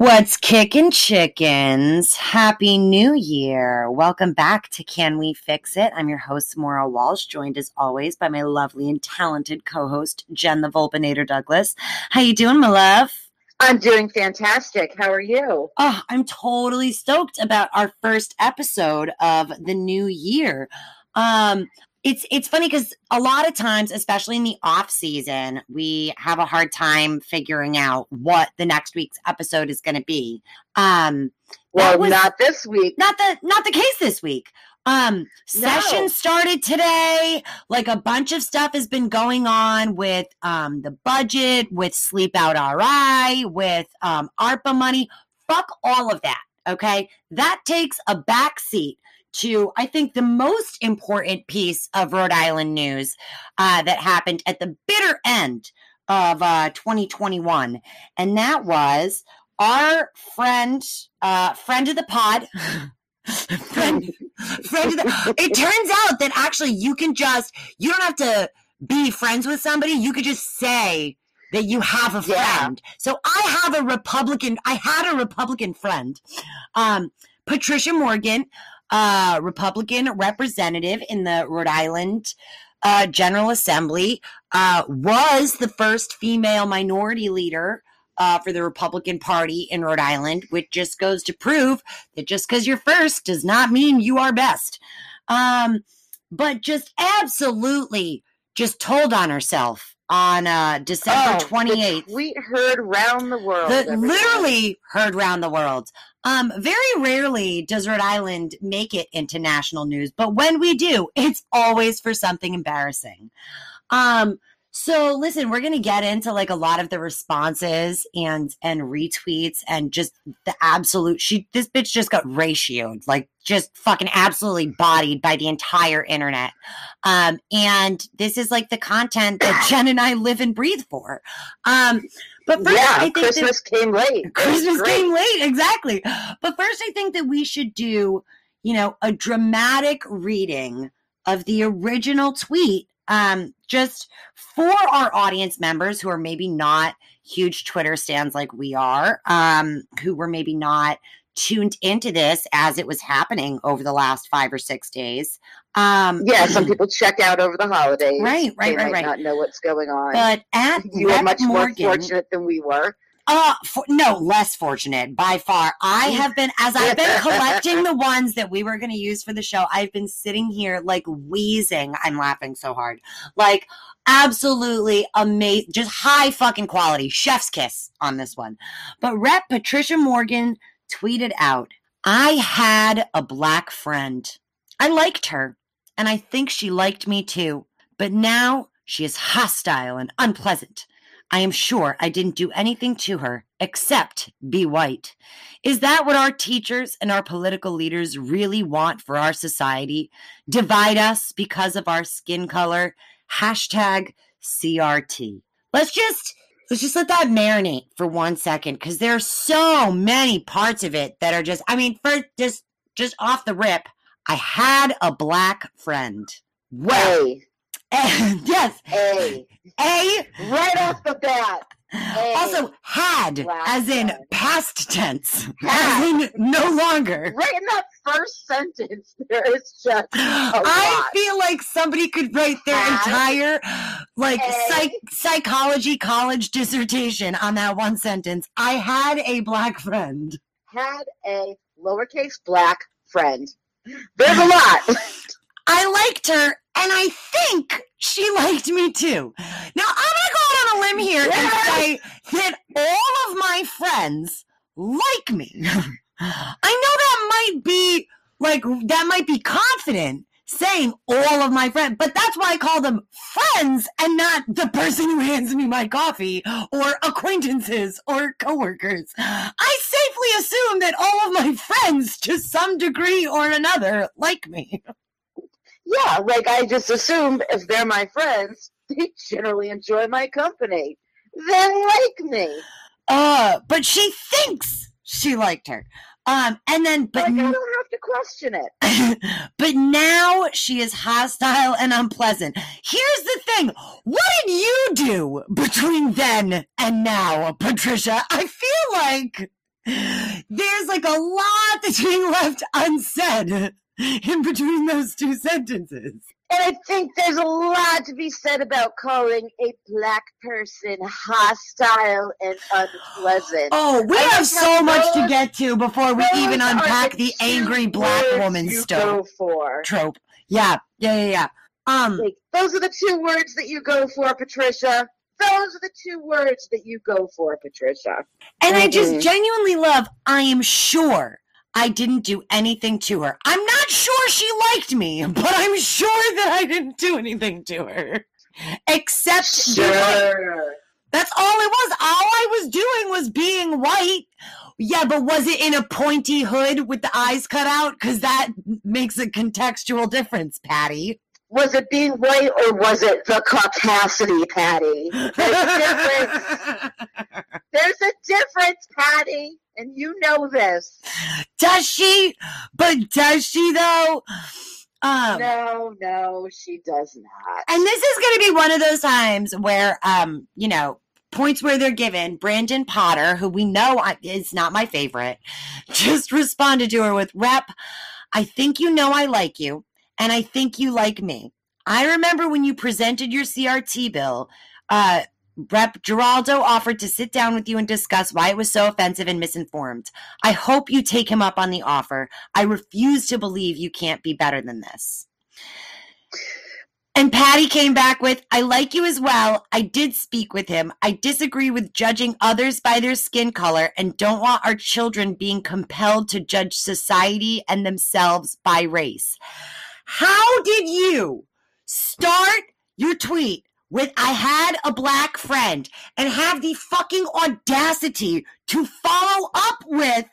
What's kicking chickens? Happy New Year. Welcome back to Can We Fix It? I'm your host, Moira Walsh, joined as always by my lovely and talented co-host, Jen the Volpinator Douglas. How you doing, my love? I'm doing fantastic. How are you? Oh, I'm totally stoked about our first episode of the new year. Um, it's it's funny because a lot of times especially in the off season we have a hard time figuring out what the next week's episode is going to be. Um well was, not this week. Not the not the case this week. Um session no. started today. Like a bunch of stuff has been going on with um the budget with sleep out ri with um arpa money. Fuck all of that okay? That takes a back seat to, I think, the most important piece of Rhode Island news uh, that happened at the bitter end of uh, 2021. And that was our friend, uh, friend of the pod. friend, friend of the, it turns out that actually you can just, you don't have to be friends with somebody. You could just say, that you have a friend. Yeah. So I have a Republican, I had a Republican friend, um, Patricia Morgan, uh, Republican representative in the Rhode Island uh, General Assembly, uh, was the first female minority leader uh, for the Republican Party in Rhode Island, which just goes to prove that just because you're first does not mean you are best. Um, but just absolutely just told on herself on uh, December oh, 28th. We heard round the world. The, literally heard round the world. Um, very rarely does Rhode Island make it into national news, but when we do, it's always for something embarrassing. Um, so listen, we're going to get into like a lot of the responses and and retweets and just the absolute she this bitch just got ratioed, like just fucking absolutely bodied by the entire internet. Um and this is like the content that Jen and I live and breathe for. Um but first, yeah, I think Christmas that, came late. Christmas came late, exactly. But first, I think that we should do, you know, a dramatic reading of the original tweet um, just for our audience members who are maybe not huge Twitter stands like we are, um, who were maybe not tuned into this as it was happening over the last five or six days. Um, yeah, some people check out over the holidays. Right, right, they right, right. Not know what's going on. But at you Rep were much Morgan, more fortunate than we were. Uh, for, no, less fortunate by far. I have been, as I've been collecting the ones that we were going to use for the show, I've been sitting here like wheezing. I'm laughing so hard. Like, absolutely amazing, just high fucking quality. Chef's kiss on this one. But Rep Patricia Morgan tweeted out, I had a black friend. I liked her, and I think she liked me too. But now she is hostile and unpleasant. I am sure I didn't do anything to her except be white. Is that what our teachers and our political leaders really want for our society? Divide us because of our skin color? Hashtag CRT. Let's just let's just let that marinate for one second because there are so many parts of it that are just I mean, first just just off the rip, I had a black friend. Well, hey. yes. A. A. Right off the bat. A. Also, had, as in past tense, had. as in no longer. Right in that first sentence, there is just. I feel like somebody could write their had. entire, like, psych- psychology college dissertation on that one sentence. I had a black friend. Had a lowercase black friend. There's a lot. I liked her, and I think she liked me too. Now I'm gonna go out on a limb here and say that all of my friends like me. I know that might be like that might be confident saying all of my friends, but that's why I call them friends and not the person who hands me my coffee or acquaintances or coworkers. I safely assume that all of my friends, to some degree or another, like me. yeah, like I just assume if they're my friends, they generally enjoy my company. They like me. Uh, but she thinks she liked her. Um, and then, but like, I don't have to question it. but now she is hostile and unpleasant. Here's the thing: what did you do between then and now, Patricia? I feel like There's like a lot that's being left unsaid in between those two sentences. And I think there's a lot to be said about calling a black person hostile and unpleasant. Oh, we I have so much to get to before we even unpack the two angry black woman you stove go for. trope. Yeah, yeah, yeah, yeah. Um, Like, those are the two words that you go for, Patricia. Those are the two words that you go for, Patricia. and I just genuinely love. I am sure I didn't do anything to her. I'm not sure she liked me, but I'm sure that I didn't do anything to her. Except. Sure. That's all it was. All I was doing was being white. Yeah, but was it in a pointy hood with the eyes cut out? Because that makes a contextual difference, Patty. Was it being white or was it the capacity, Patty? There's difference. There's a difference, Patty, and you know this. does she? But does she though? Um, No, no, she does not. and this is going to be one of those times where, um, you know, points where they're given. Brandon Potter, who we know is not my favorite, just responded to her with, "Rep, I think you know I like you, and I think you like me. I remember when you presented your CRT bill." Uh, Rep Geraldo offered to sit down with you and discuss why it was so offensive and misinformed. I hope you take him up on the offer. I refuse to believe you can't be better than this. And Patty came back with, I like you as well. I did speak with him. I disagree with judging others by their skin color and don't want our children being compelled to judge society and themselves by race. How did you start your tweet with I had a black friend and have the fucking audacity to follow up with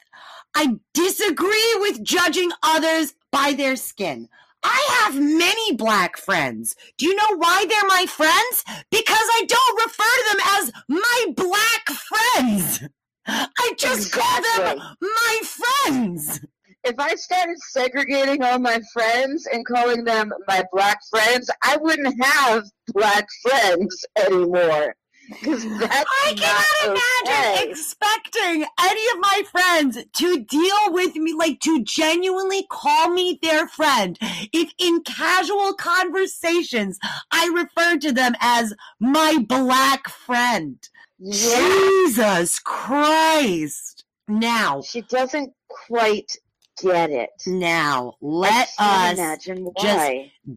I disagree with judging others by their skin. I have many black friends. Do you know why they're my friends? Because I don't refer to them as my black friends. I just call them my friends. If I started segregating all my friends and calling them my black friends, I wouldn't have black friends anymore. That's I cannot not imagine expecting any of my friends to deal with me, like to genuinely call me their friend. If in casual conversations I refer to them as my black friend. Yeah, Jesus Christ. Now, she doesn't quite get it. now, let us just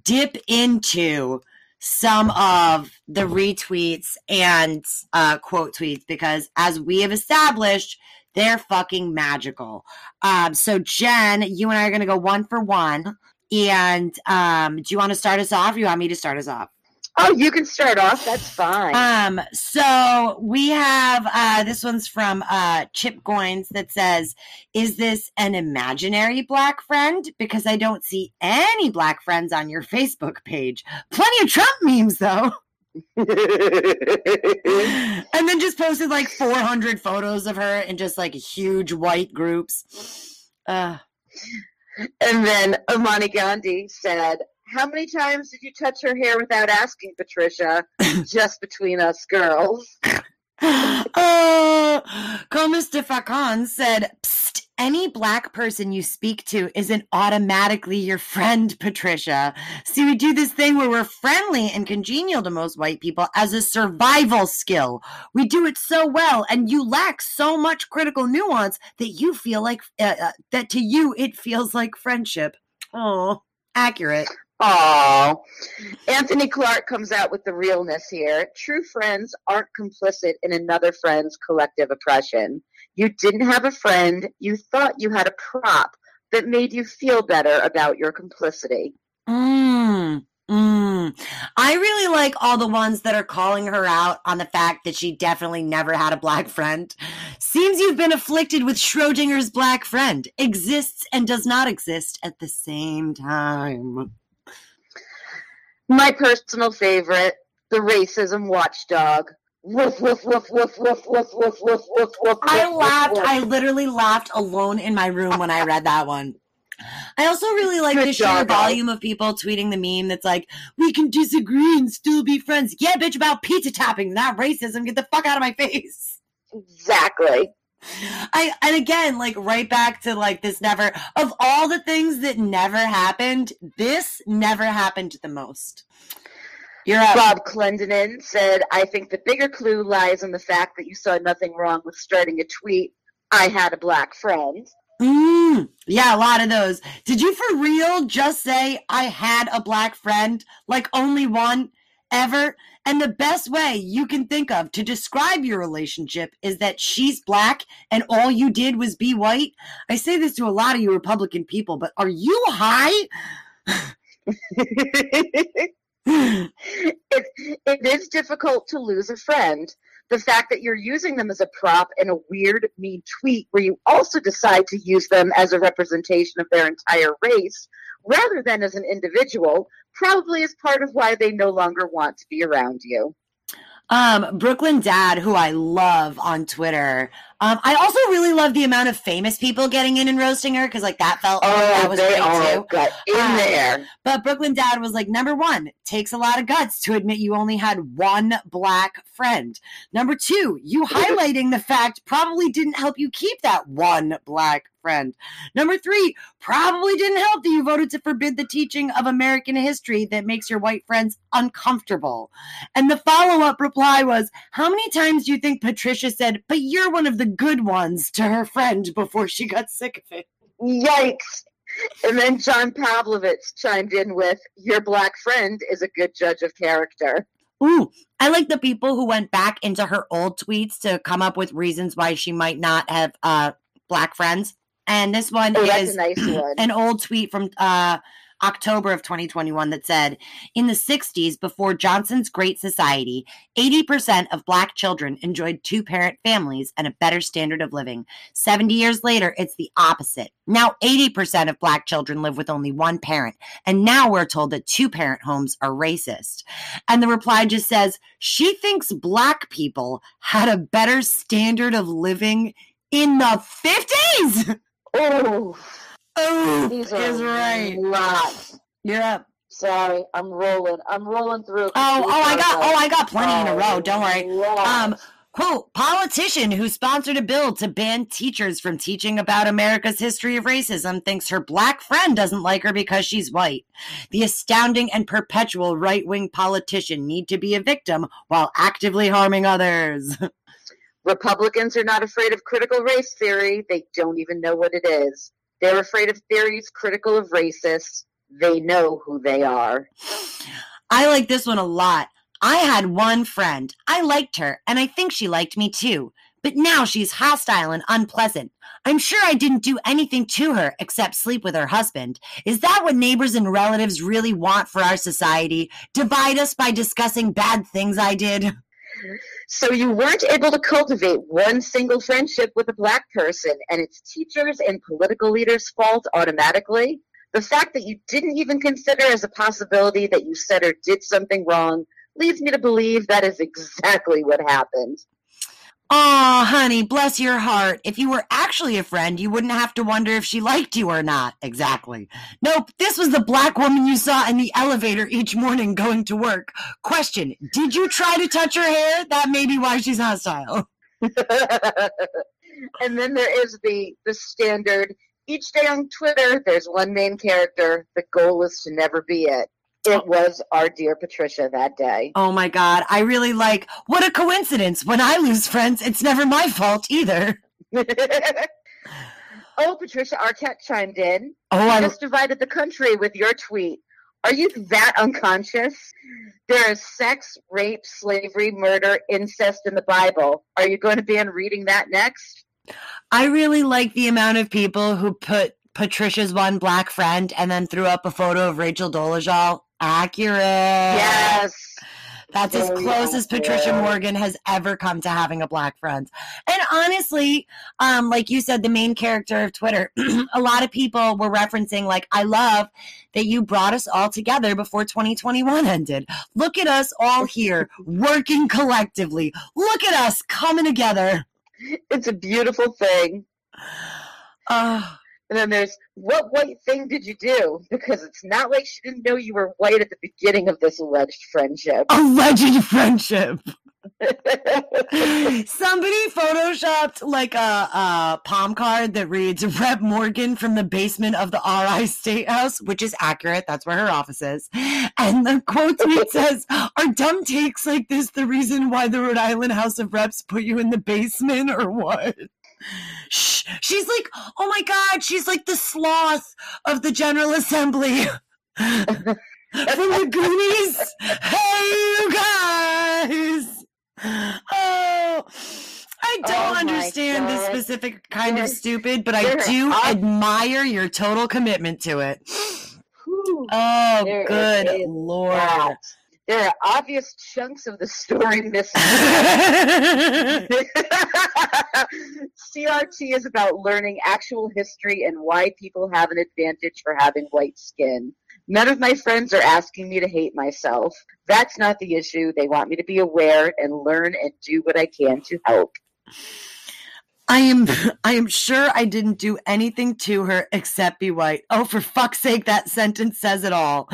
dip into some of the retweets and uh, quote tweets because, as we have established, they're fucking magical. Um, so, Jen, you and I are going to go one for one. And um, do you want to start us off? Or you want me to start us off? Oh, you can start off. That's fine. Um, so we have uh this one's from uh Chip Goins that says, Is this an imaginary black friend? Because I don't see any black friends on your Facebook page. Plenty of Trump memes though. and then just posted like 400 photos of her in just like huge white groups. Uh and then Amani Gandhi said, How many times did you touch her hair without asking, Patricia? Just between us girls. uh, Comme Fakan said, Psst, any black person you speak to isn't automatically your friend, Patricia. See, we do this thing where we're friendly and congenial to most white people as a survival skill. We do it so well, and you lack so much critical nuance that you feel like, uh, uh, that to you, it feels like friendship. Oh, accurate. Oh, Anthony Clark comes out with the realness here. True friends aren't complicit in another friend's collective oppression. You didn't have a friend, you thought you had a prop that made you feel better about your complicity. Mm, mm. I really like all the ones that are calling her out on the fact that she definitely never had a black friend. Seems you've been afflicted with Schrodinger's black friend. Exists and does not exist at the same time. My personal favorite, the racism watchdog. Woof, woof, woof, woof, woof, woof, woof, woof, woof, woof, I laughed. woof. I literally laughed alone in my room when I read that one. I also really like Good the sheer volume of people tweeting the meme that's like, we can disagree and still be friends. Yeah, bitch, about pizza toppings, not racism. Get the fuck out of my face. Exactly. I and again, like right back to like this never of all the things that never happened, this never happened the most. You're up. Bob Clendenin said, I think the bigger clue lies in the fact that you saw nothing wrong with starting a tweet. I had a black friend. Mm, yeah, a lot of those. Did you for real just say I had a black friend? Like only one ever? And the best way you can think of to describe your relationship is that she's black and all you did was be white. I say this to a lot of you Republican people, but are you high? it, it is difficult to lose a friend. The fact that you're using them as a prop in a weird, mean tweet where you also decide to use them as a representation of their entire race rather than as an individual probably is part of why they no longer want to be around you. Um, Brooklyn Dad, who I love on Twitter. Um, I also really love the amount of famous people getting in and roasting her because like that felt oh, that was they great all too. got in Um, there. But Brooklyn Dad was like, number one, takes a lot of guts to admit you only had one black friend. Number two, you highlighting the fact probably didn't help you keep that one black friend. Number three, probably didn't help that you voted to forbid the teaching of American history that makes your white friends uncomfortable. And the follow up reply was, How many times do you think Patricia said, but you're one of the good ones to her friend before she got sick of it? Yikes. And then John Pavlovitz chimed in with, Your black friend is a good judge of character. Ooh, I like the people who went back into her old tweets to come up with reasons why she might not have uh, black friends. And this one Oh, that's is a nice one. an old tweet from uh, October of 2021 that said In the 60s, before Johnson's Great Society, 80% of black children enjoyed two parent families and a better standard of living. 70 years later, it's the opposite. Now, 80% of black children live with only one parent. And now we're told that two parent homes are racist. And the reply just says, She thinks black people had a better standard of living in the 50s. Oh, Oh, these is are right. lots. You're up. Sorry, I'm rolling. I'm rolling through. Oh, oh, I got, oh, I got plenty in a row. Oh, Don't worry. lots. Um, quote: Politician who sponsored a bill to ban teachers from teaching about America's history of racism thinks her black friend doesn't like her because she's white. The astounding and perpetual right-wing politician need to be a victim while actively harming others. Republicans are not afraid of critical race theory. They don't even know what it is. They're afraid of theories critical of racists. They know who they are. I like this one a lot. I had one friend. I liked her, and I think she liked me too. But now she's hostile and unpleasant. I'm sure I didn't do anything to her except sleep with her husband. Is that what neighbors and relatives really want for our society? Divide us by discussing bad things I did? So you weren't able to cultivate one single friendship with a black person, and it's teachers and political leaders' fault automatically. The fact that you didn't even consider as a possibility that you said or did something wrong leads me to believe that is exactly what happened. Aw, honey, bless your heart. If you were actually a friend, you wouldn't have to wonder if she liked you or not. Exactly. Nope, this was the black woman you saw in the elevator each morning going to work. Question Did you try to touch her hair? That may be why she's hostile. and then there is the the standard each day on Twitter there's one main character. The goal is to never be it. It oh. was our dear Patricia that day. Oh my God, I really like, what a coincidence. When I lose friends, it's never my fault either. oh, Patricia Arquette chimed in. Oh, I, just divided the country with your tweet. Are you that unconscious? There is sex, rape, slavery, murder, incest in the Bible. Are you going to be on reading that next? I really like the amount of people who put Patricia's one black friend and then threw up a photo of Rachel Dolezal. Accurate. Yes. That's as Very close as Patricia. Morgan has ever come to having a black friend. And honestly, um, like you said, the main character of Twitter, a lot of people were referencing, like, I love that you brought us all together before 2021 ended. Look at us all here working collectively. Look at us coming together. It's a beautiful thing. Oh, And then there's, what white thing did you do? Because it's not like she didn't know you were white at the beginning of this alleged friendship. Alleged friendship. Somebody photoshopped like a, a palm card that reads Rep Morgan from the basement of the RI State House, which is accurate. That's where her office is. And the quote tweet says, Are dumb takes like this the reason why the Rhode Island House of Reps put you in the basement or what? Shh. She's like, oh my God, she's like the sloth of the General Assembly. From the Goonies. Hey, you guys. Oh, I don't Oh understand this specific kind of You're- stupid, but I do up- admire your total commitment to it. Whew. Oh, There good lord. that. There are obvious chunks of the story missing. CRT is about learning actual history and why people have an advantage for having white skin. None of my friends are asking me to hate myself. That's not the issue. They want me to be aware and learn and do what I can to help. I am I am sure I didn't do anything to her except be white. Oh, for fuck's sake, that sentence says it all.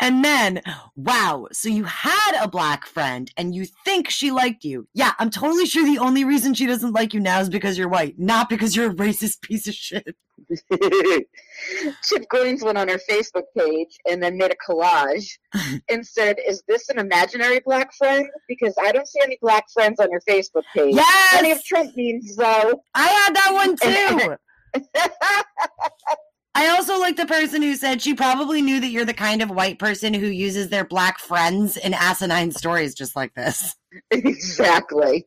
And then, wow, so you had a black friend and you think she liked you. Yeah, I'm totally sure the only reason she doesn't like you now is because you're white, not because you're a racist piece of shit. Chip Goins went on her Facebook page and then made a collage and said, Is this an imaginary black friend? Because I don't see any black friends on your Facebook page. Plenty of Trump memes, though. I had that one too. I also like the person who said she probably knew that you're the kind of white person who uses their black friends in asinine stories just like this. exactly.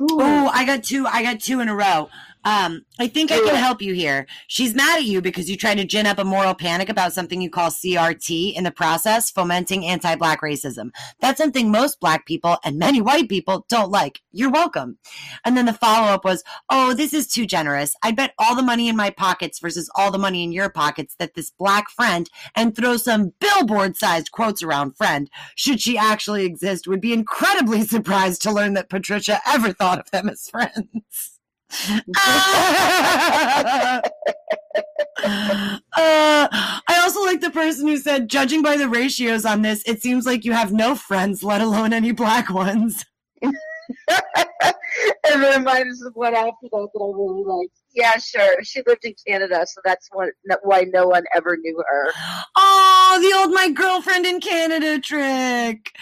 Oh, I got two. I got two in a row. Um, I think I can help you here. She's mad at you because you tried to gin up a moral panic about something you call CRT in the process, fomenting anti-black racism. That's something most black people and many white people don't like. You're welcome. And then the follow-up was, "Oh, this is too generous. I bet all the money in my pockets versus all the money in your pockets that this black friend and throw some billboard-sized quotes around friend, should she actually exist, would be incredibly surprised to learn that Patricia ever thought of them as friends." Uh, I also like the person who said, judging by the ratios on this, it seems like you have no friends, let alone any black ones. and it reminds us of one after that that I really liked. Yeah, sure. She lived in Canada, so that's what, why no one ever knew her. Oh, the old my girlfriend in Canada trick.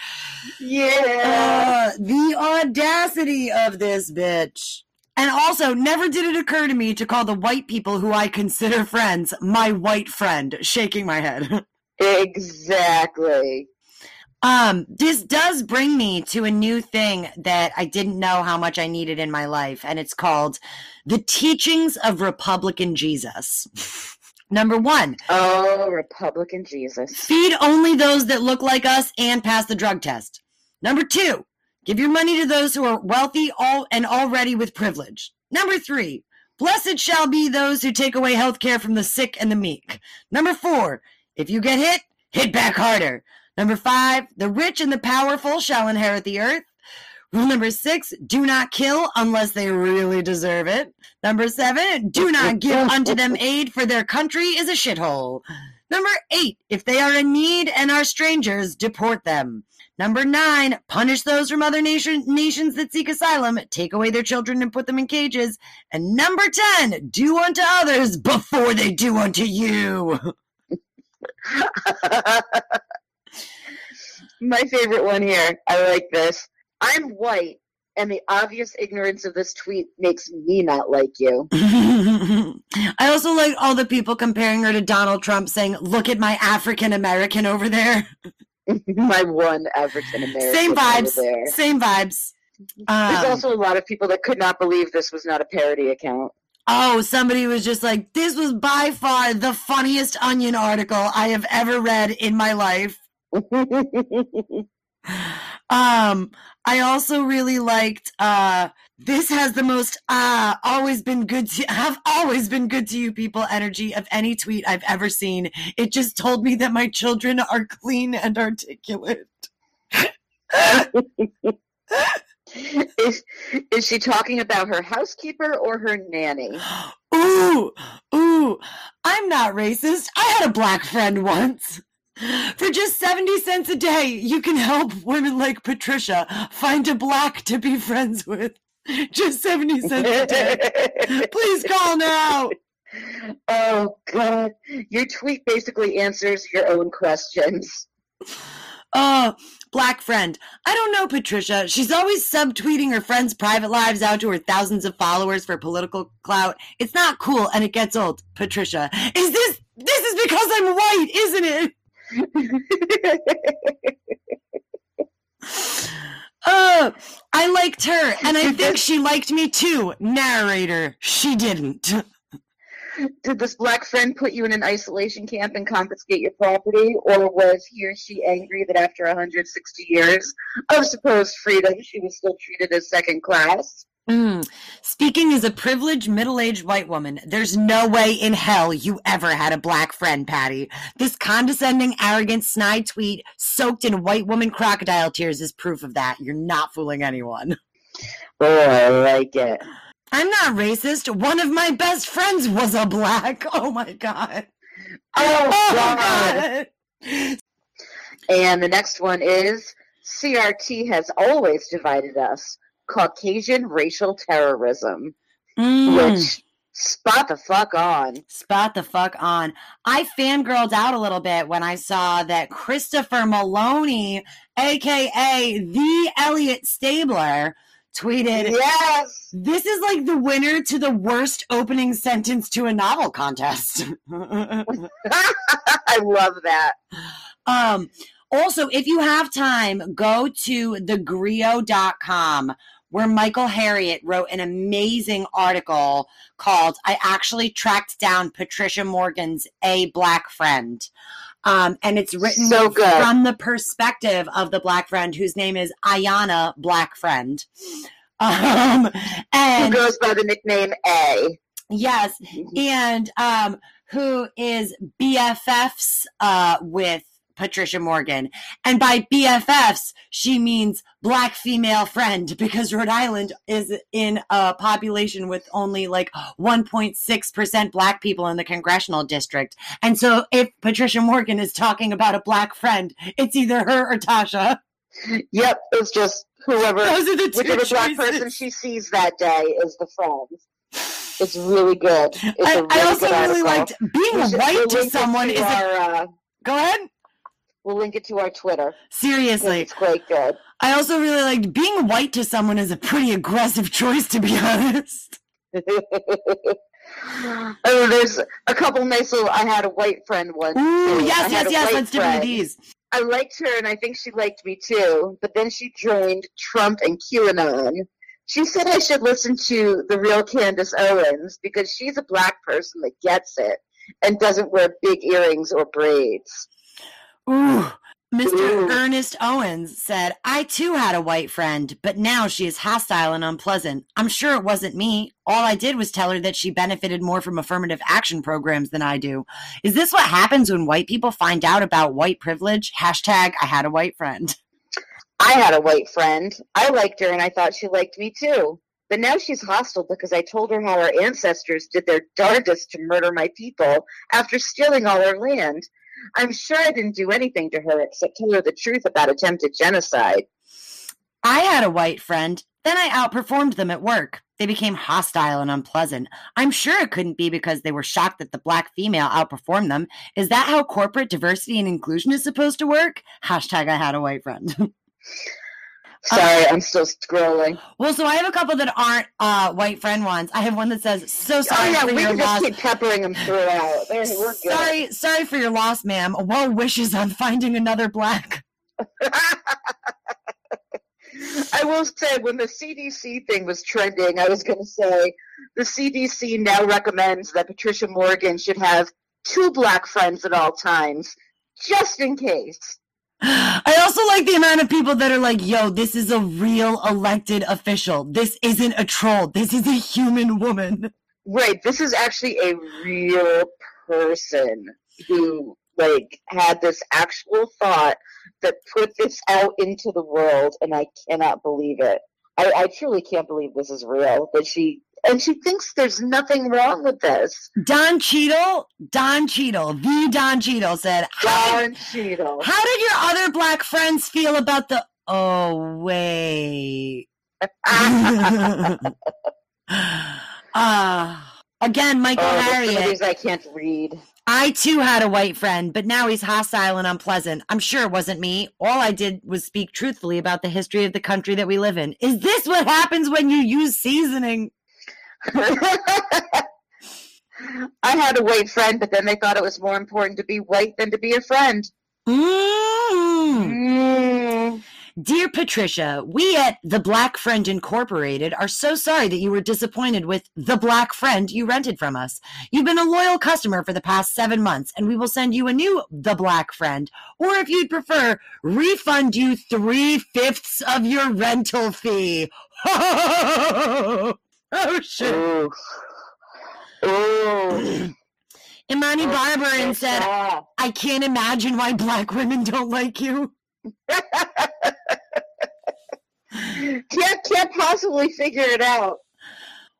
Yeah. Uh, the audacity of this bitch. And also, never did it occur to me to call the white people who I consider friends my white friend, shaking my head. Exactly. Um, this does bring me to a new thing that I didn't know how much I needed in my life, and it's called The Teachings of Republican Jesus. Number one, Oh, Republican Jesus. feed only those that look like us and pass the drug test. Number two, give your money to those who are wealthy all and already with privilege. Number three, blessed shall be those who take away health care from the sick and the meek. Number four, if you get hit, hit back harder. Number five, the rich and the powerful shall inherit the earth. Rule number six, do not kill unless they really deserve it. Number seven, do not give unto them aid, for their country is a shithole. Number eight, if they are in need and are strangers, deport them. Number nine, punish those from other nation, nations that seek asylum, take away their children and put them in cages. And number 10, do unto others before they do unto you. My favorite one here. I like this. I'm white, and the obvious ignorance of this tweet makes me not like you. I also like all the people comparing her to Donald Trump saying, look at my African American over there. My one African American. Same vibes. Same vibes. There's Um, also a lot of people that could not believe this was not a parody account. Oh, somebody was just like, this was by far the funniest Onion article I have ever read in my life. Um, I also really liked uh this has the most uh always been good to have always been good to you people energy of any tweet I've ever seen. It just told me that my children are clean and articulate. is is she talking about her housekeeper or her nanny? Ooh, ooh, I'm not racist. I had a black friend once. For just 70 cents a day, you can help women like Patricia find a black to be friends with. Just 70 cents a day. Please call now. Oh, God. Your tweet basically answers your own questions. Oh, black friend. I don't know Patricia. She's always subtweeting her friends' private lives out to her thousands of followers for political clout. It's not cool and it gets old. Patricia. Is this this is because I'm white, isn't it? Oh, I liked her, and I think she liked me too. Narrator, she didn't. Did this black friend put you in an isolation camp and confiscate your property, or was he or she angry that after 160 years of supposed freedom, she was still treated as second class? Mm. Speaking as a privileged middle aged white woman, there's no way in hell you ever had a black friend, Patty. This condescending, arrogant, snide tweet soaked in white woman crocodile tears is proof of that. You're not fooling anyone. Oh, I like it. I'm not racist. One of my best friends was a black. Oh my God. Oh, oh God. God. And the next one is CRT has always divided us. Caucasian racial terrorism, mm. which spot the fuck on. Spot the fuck on. I fangirled out a little bit when I saw that Christopher Meloni, aka the Elliot Stabler, tweeted, Yes, this is like the winner to the worst opening sentence to a novel contest. I love that. Um, also, if you have time, go to thegrio.com where Michael Harriot wrote an amazing article called I actually tracked down Patricia Morgan's A Black Friend. Um, and it's written so from the perspective of the black friend whose name is Ayana Black Friend. Um, and who goes by the nickname A. Yes. Mm-hmm. And um, who is BFFs uh, with Patricia Morgan. And by BFFs, she means black female friend because Rhode Island is in a population with only like 1.6% black people in the congressional district. And so if Patricia Morgan is talking about a black friend, it's either her or Tasha. Yep, it's just whoever, Those are the two whichever black person she sees that day is the friend. It's really good. It's I, really I also really liked being white to someone is our, a, uh, go ahead. We'll link it to our Twitter. Seriously. It's quite good. I also really liked being white to someone is a pretty aggressive choice, to be honest. oh, there's a couple nice little. I had a white friend once. Ooh, yes, yes, yes. Let's do these. I liked her, and I think she liked me too. But then she joined Trump and QAnon. She said I should listen to the real Candace Owens because she's a black person that gets it and doesn't wear big earrings or braids. Ooh. Mr. Ooh. Ernest Owens said, I too had a white friend, but now she is hostile and unpleasant. I'm sure it wasn't me. All I did was tell her that she benefited more from affirmative action programs than I do. Is this what happens when white people find out about white privilege? Hashtag I had a white friend. I had a white friend. I liked her and I thought she liked me too. But now she's hostile because I told her how our ancestors did their darndest to murder my people after stealing all our land. I'm sure I didn't do anything to her except tell her the truth about attempted genocide. I had a white friend. Then I outperformed them at work. They became hostile and unpleasant. I'm sure it couldn't be because they were shocked that the black female outperformed them. Is that how corporate diversity and inclusion is supposed to work? Hashtag I had a white friend. Sorry, I'm still scrolling. Well, so I have a couple that aren't uh, white friend ones. I have one that says, "So oh, sorry oh, yeah, for we your loss." Just keep peppering them throughout. There, we're good. Sorry, sorry for your loss, ma'am. Well wishes on finding another black. I will say, when the CDC thing was trending, I was going to say the CDC now recommends that Patricia Morgan should have two black friends at all times, just in case. I also like the amount of people that are like, yo, this is a real elected official. This isn't a troll. This is a human woman. Right. This is actually a real person who like had this actual thought that put this out into the world and I cannot believe it. I, I truly can't believe this is real. That she and she thinks there's nothing wrong with this. Don Cheadle, Don Cheadle, the Don Cheadle said, how Don Cheadle. How did your other black friends feel about the? Oh wait. uh, again, Michael oh, Harriot. I can't read. I too had a white friend, but now he's hostile and unpleasant. I'm sure it wasn't me. All I did was speak truthfully about the history of the country that we live in. Is this what happens when you use seasoning? I had a white friend, but then they thought it was more important to be white than to be a friend. Mm. Mm. Dear Patricia, we at The Black Friend Incorporated are so sorry that you were disappointed with the black friend you rented from us. You've been a loyal customer for the past seven months, and we will send you a new The Black Friend, or if you'd prefer, refund you three fifths of your rental fee. oh, shit. Ooh. Ooh. Imani oh, Barbarin said, I can't imagine why black women don't like you. can't can't possibly figure it out.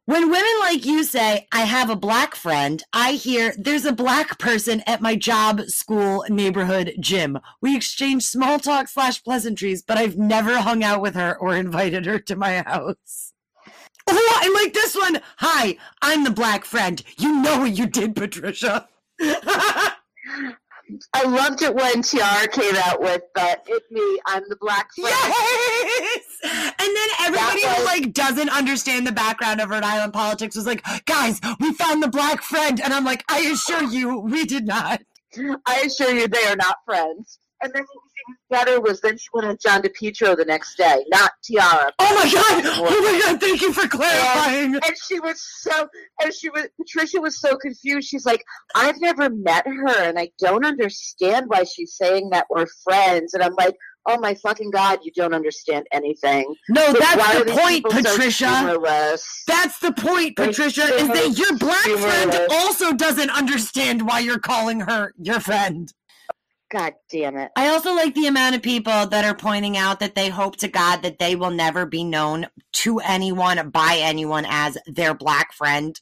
When women like you say, I have a black friend, I hear there's a black person at my job, school, neighborhood gym. We exchange small talk slash pleasantries, but I've never hung out with her or invited her to my house. Oh, I like this one. Hi, I'm the black friend. You know what you did, Patricia. I loved it when Tiara came out with uh, "It Me, I'm the Black Friend." Yes, and then everybody was, who like doesn't understand the background of Rhode Island politics was like, "Guys, we found the Black Friend," and I'm like, "I assure you, we did not." I assure you, they are not friends. And then was better was then she went on John DePetro the next day, not Tiara. Oh my god! Oh my god! Thank you for clarifying. And, and, she was so, and she was Patricia was so confused. She's like, "I've never met her, and I don't understand why she's saying that we're friends." And I'm like, "Oh my fucking god, you don't understand anything." No, that's the point, Patricia. So that's the point, Patricia. Is that your black friend also doesn't understand why you're calling her your friend. God damn it. I also like the amount of people that are pointing out that they hope to God that they will never be known to anyone by anyone as their black friend.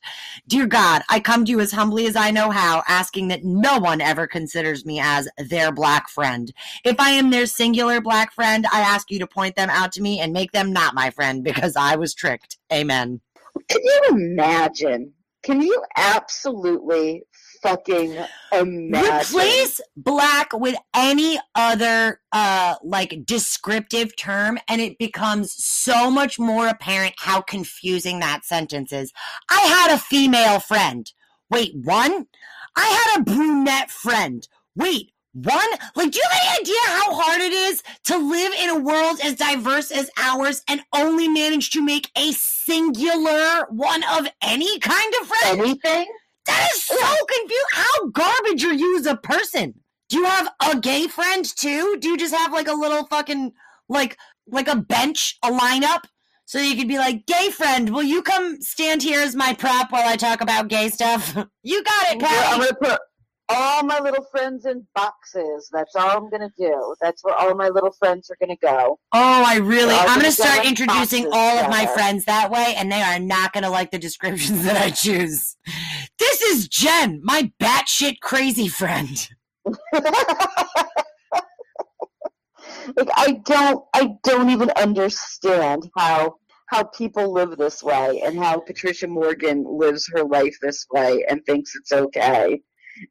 Dear God, I come to you as humbly as I know how, asking that no one ever considers me as their black friend. If I am their singular black friend, I ask you to point them out to me and make them not my friend because I was tricked. Amen. Can you imagine? Can you absolutely fucking imagine. Replace black with any other uh like descriptive term and it becomes so much more apparent how confusing that sentence is. I had a female friend. Wait, one? I had a brunette friend. Wait, one? Like, do you have any idea how hard it is to live in a world as diverse as ours and only manage to make a singular one of any kind of friend? Anything? That is so confusing. How garbage are you as a person? Do you have a gay friend too? Do you just have like a little fucking like like a bench, a lineup? So you could be like, gay friend, will you come stand here as my prop while I talk about gay stuff? you got it, Patty. I'm gonna put all my little friends in boxes. That's all I'm gonna do. That's where all my little friends are gonna go. Oh, I really. I'm gonna, gonna start introducing all together. of my friends that way, and they are not gonna like the descriptions that I choose. This is Jen, my batshit crazy friend. like I don't, I don't even understand how how people live this way and how Patricia Morgan lives her life this way and thinks it's okay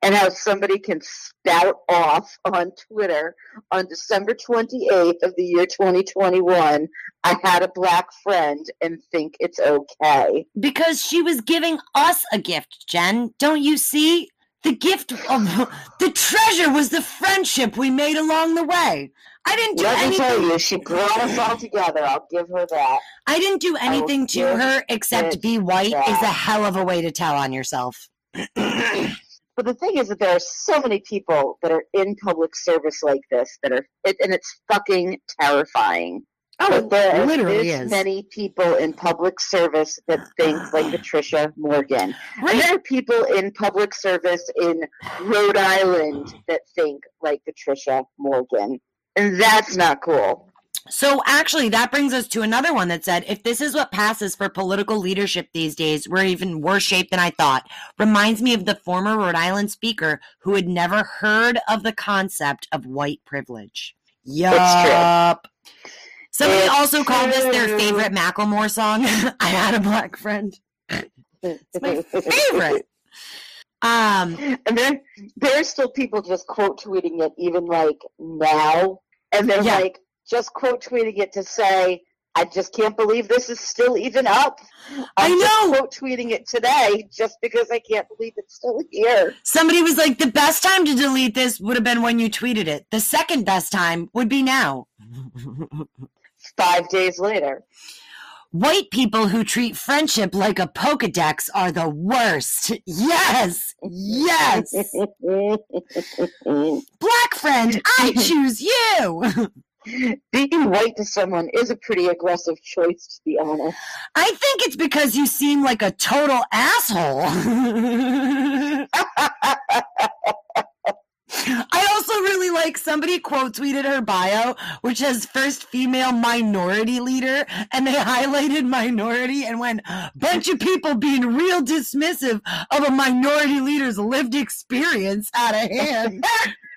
and how somebody can spout off on Twitter on December 28th of the year 2021, I had a black friend and think it's okay. Because she was giving us a gift, Jen. Don't you see? The gift of the treasure was the friendship we made along the way. I didn't do Let anything. me tell you, she brought us all together. I'll give her that. I didn't do anything to her except be white that. is a hell of a way to tell on yourself. But the thing is that there are so many people that are in public service like this that are, it, and it's fucking terrifying. Oh, there literally is. many people in public service that think like Patricia Morgan. Right. And there are people in public service in Rhode Island that think like Patricia Morgan. And that's not cool. So actually, that brings us to another one that said, if this is what passes for political leadership these days, we're even worse shape than I thought. Reminds me of the former Rhode Island speaker who had never heard of the concept of white privilege. Yup. Somebody It's also called this their favorite Macklemore song. I had a black friend. It's my favorite. Um, And there, there are still people just quote tweeting it even like now, and they're Yeah. like just quote tweeting it to say, "I just can't believe this is still even up." I I'm just know. quote tweeting it today just because I can't believe it's still here. somebody was like, the best time to delete this would have been when you tweeted it. The second best time would be now. Five days later, White people who treat friendship like a Pokedex are the worst. Yes, yes. Black friend, I choose you. being white to someone is a pretty aggressive choice, to be honest. I think it's because you seem like a total asshole. I also really like somebody quote tweeted her bio, which says first female minority leader, and they highlighted minority and went, bunch of people being real dismissive of a minority leader's lived experience out of hand.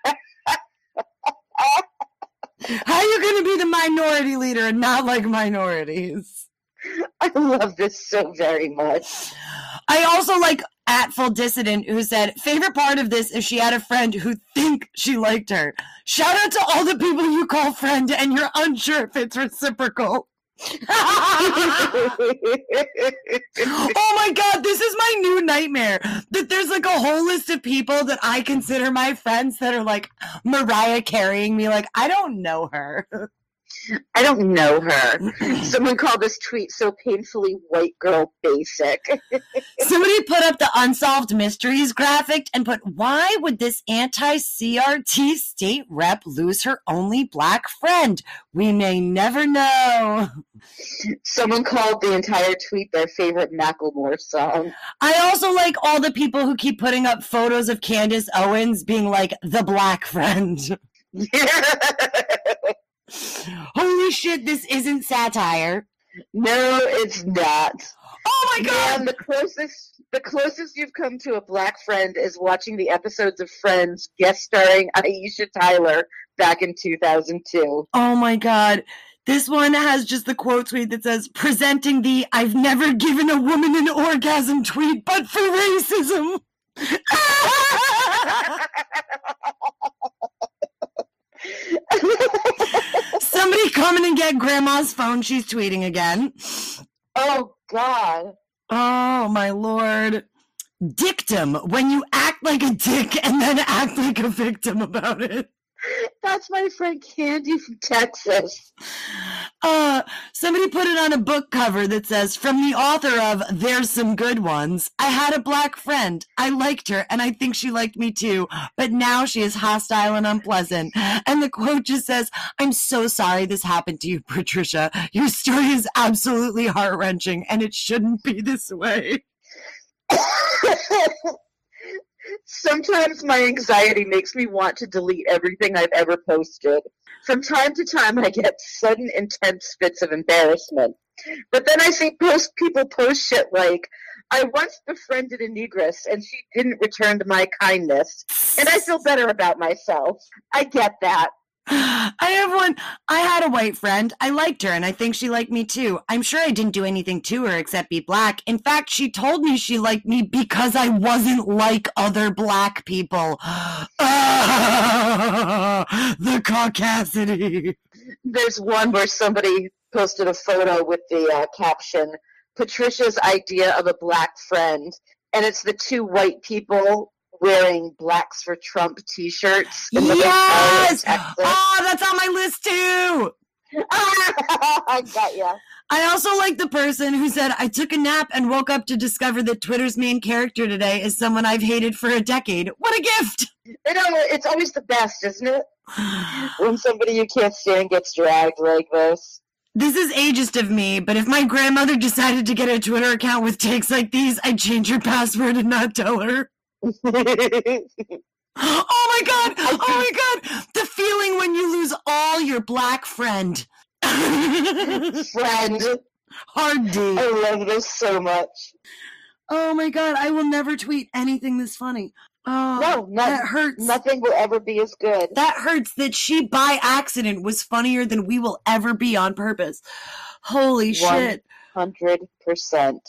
How are you going to be the minority leader and not like minorities? I love this so very much. I also like at full dissident who said favorite part of this is she had a friend who think she liked her. Shout out to all the people you call friend and you're unsure if it's reciprocal. Oh my god, this is my new nightmare. That there's like a whole list of people that I consider my friends that are like Mariah carrying me. Like, I don't know her. I don't know her. Someone called this tweet so painfully white girl basic. Somebody put up the unsolved mysteries graphic and put, why would this anti CRT state rep lose her only black friend? We may never know. Someone called the entire tweet their favorite Macklemore song. I also like all the people who keep putting up photos of Candace Owens being like the black friend. Holy shit, this isn't satire. no, it's not. Oh my god! Man, the closest the closest you've come to a black friend is watching the episodes of Friends guest starring Aisha Tyler back in 2002. Oh my god. This one has just the quote tweet that says, presenting the I've never given a woman an orgasm tweet, but for racism. Somebody come in and get grandma's phone. She's tweeting again. oh God. Oh my lord. Dictum when you act like a dick and then act like a victim about it. That's my friend Candy from Texas. Uh, somebody put it on a book cover that says, from the author of There's Some Good Ones. I had a black friend. I liked her, and I think she liked me too, but now she is hostile and unpleasant. And the quote just says, I'm so sorry this happened to you, Patricia. Your story is absolutely heart wrenching, and it shouldn't be this way. Sometimes my anxiety makes me want to delete everything I've ever posted. From time to time, I get sudden, intense fits of embarrassment. But then I see post people post shit like, I once befriended a negress and she didn't return to my kindness, and I feel better about myself. I get that. I have one. I had a white friend. I liked her, and I think she liked me too. I'm sure I didn't do anything to her except be black. In fact, she told me she liked me because I wasn't like other black people. Ah, the caucasity. There's one where somebody posted a photo with the uh, caption, Patricia's idea of a black friend, and it's the two white people wearing blacks for Trump the hotel Yes! Oh, that's on my list too. I got ya. I also like the person who said, I took a nap and woke up to discover that Twitter's main character today is someone I've hated for a decade. What a gift! You know, it's always the best, isn't it? When somebody you can't stand gets dragged like this. This is ageist of me, but if my grandmother decided to get a Twitter account with takes like these, I'd change her password and not tell her. Oh my god! Oh my god! The feeling when you lose all your black friend. Friend. Hard D. I love this so much. Oh my god, I will never tweet anything this funny. Oh, No, not, that hurts. nothing will ever be as good. That hurts that she by accident was funnier than we will ever be on purpose. Holy One. shit. Hundred percent.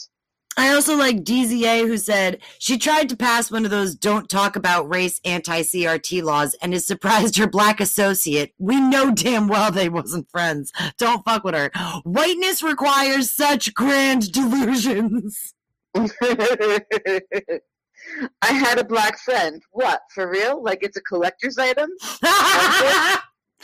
I also like DZA who said she tried to pass one of those don't talk about race anti CRT laws and is surprised her black associate. We know damn well they wasn't friends. Don't fuck with her. Whiteness requires such grand delusions. I had a black friend. What, for real? Like it's a collector's item?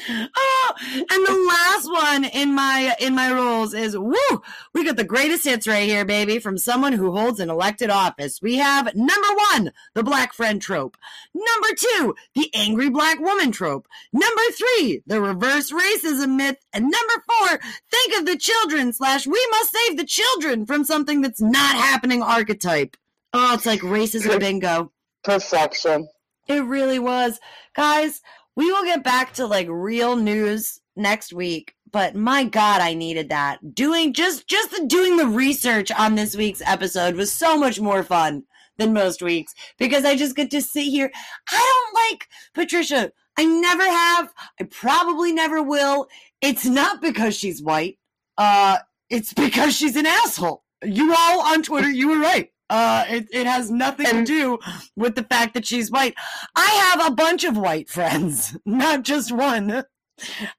oh, and the last one in my in my rules is woo. We got the greatest hits right here, baby, from someone who holds an elected office. We have number one, the black friend trope. Number two, the angry black woman trope. Number three, the reverse racism myth. And number four, think of the children slash we must save the children from something that's not happening archetype. Oh, it's like racism bingo. Perfection. It really was. Guys, we will get back to like real news next week, but my god, I needed that. Doing just just the, doing the research on this week's episode was so much more fun than most weeks because I just get to sit here. I don't like Patricia. I never have. I probably never will. It's not because she's white. Uh it's because she's an asshole. You all on Twitter, you were right. Uh, it, it has nothing to do with the fact that she's white. I have a bunch of white friends, not just one. Uh,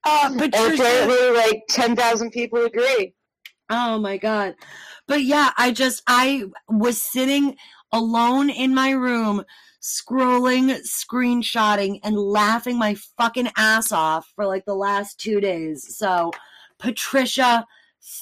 And Patricia. apparently, like 10,000 people agree. Oh my god. But yeah, I just I was sitting alone in my room scrolling, screenshotting and laughing my fucking ass off for like the last 2 days. So, Patricia,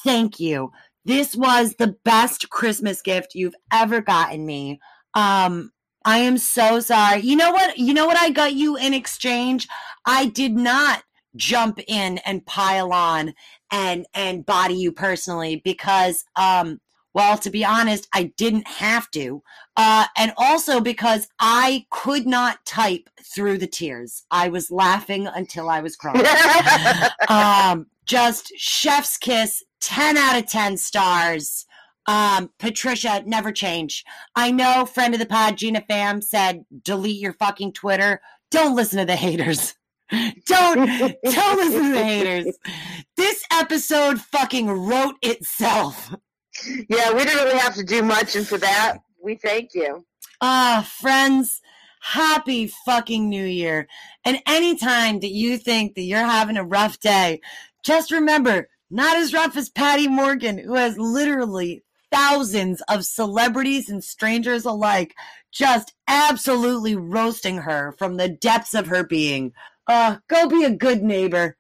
thank you. This was the best Christmas gift you've ever gotten me. Um I am so sorry. You know what? You know what I got you in exchange? I did not jump in and pile on and and body you personally because um well to be honest i didn't have to uh and also because i could not type through the tears i was laughing until i was crying um just chef's kiss 10 out of 10 stars. Um patricia never change. I know friend of the pod gina pham said delete your fucking twitter. Don't listen to the haters. Don't don't listen to the haters. This episode fucking wrote itself. Yeah, we didn't really have to do much, and for that, we thank you. Ah, friends, happy fucking new year. And anytime that you think that you're having a rough day, just remember, not as rough as Patty Morgan, who has literally thousands of celebrities and strangers alike just absolutely roasting her from the depths of her being. Uh, go be a good neighbor.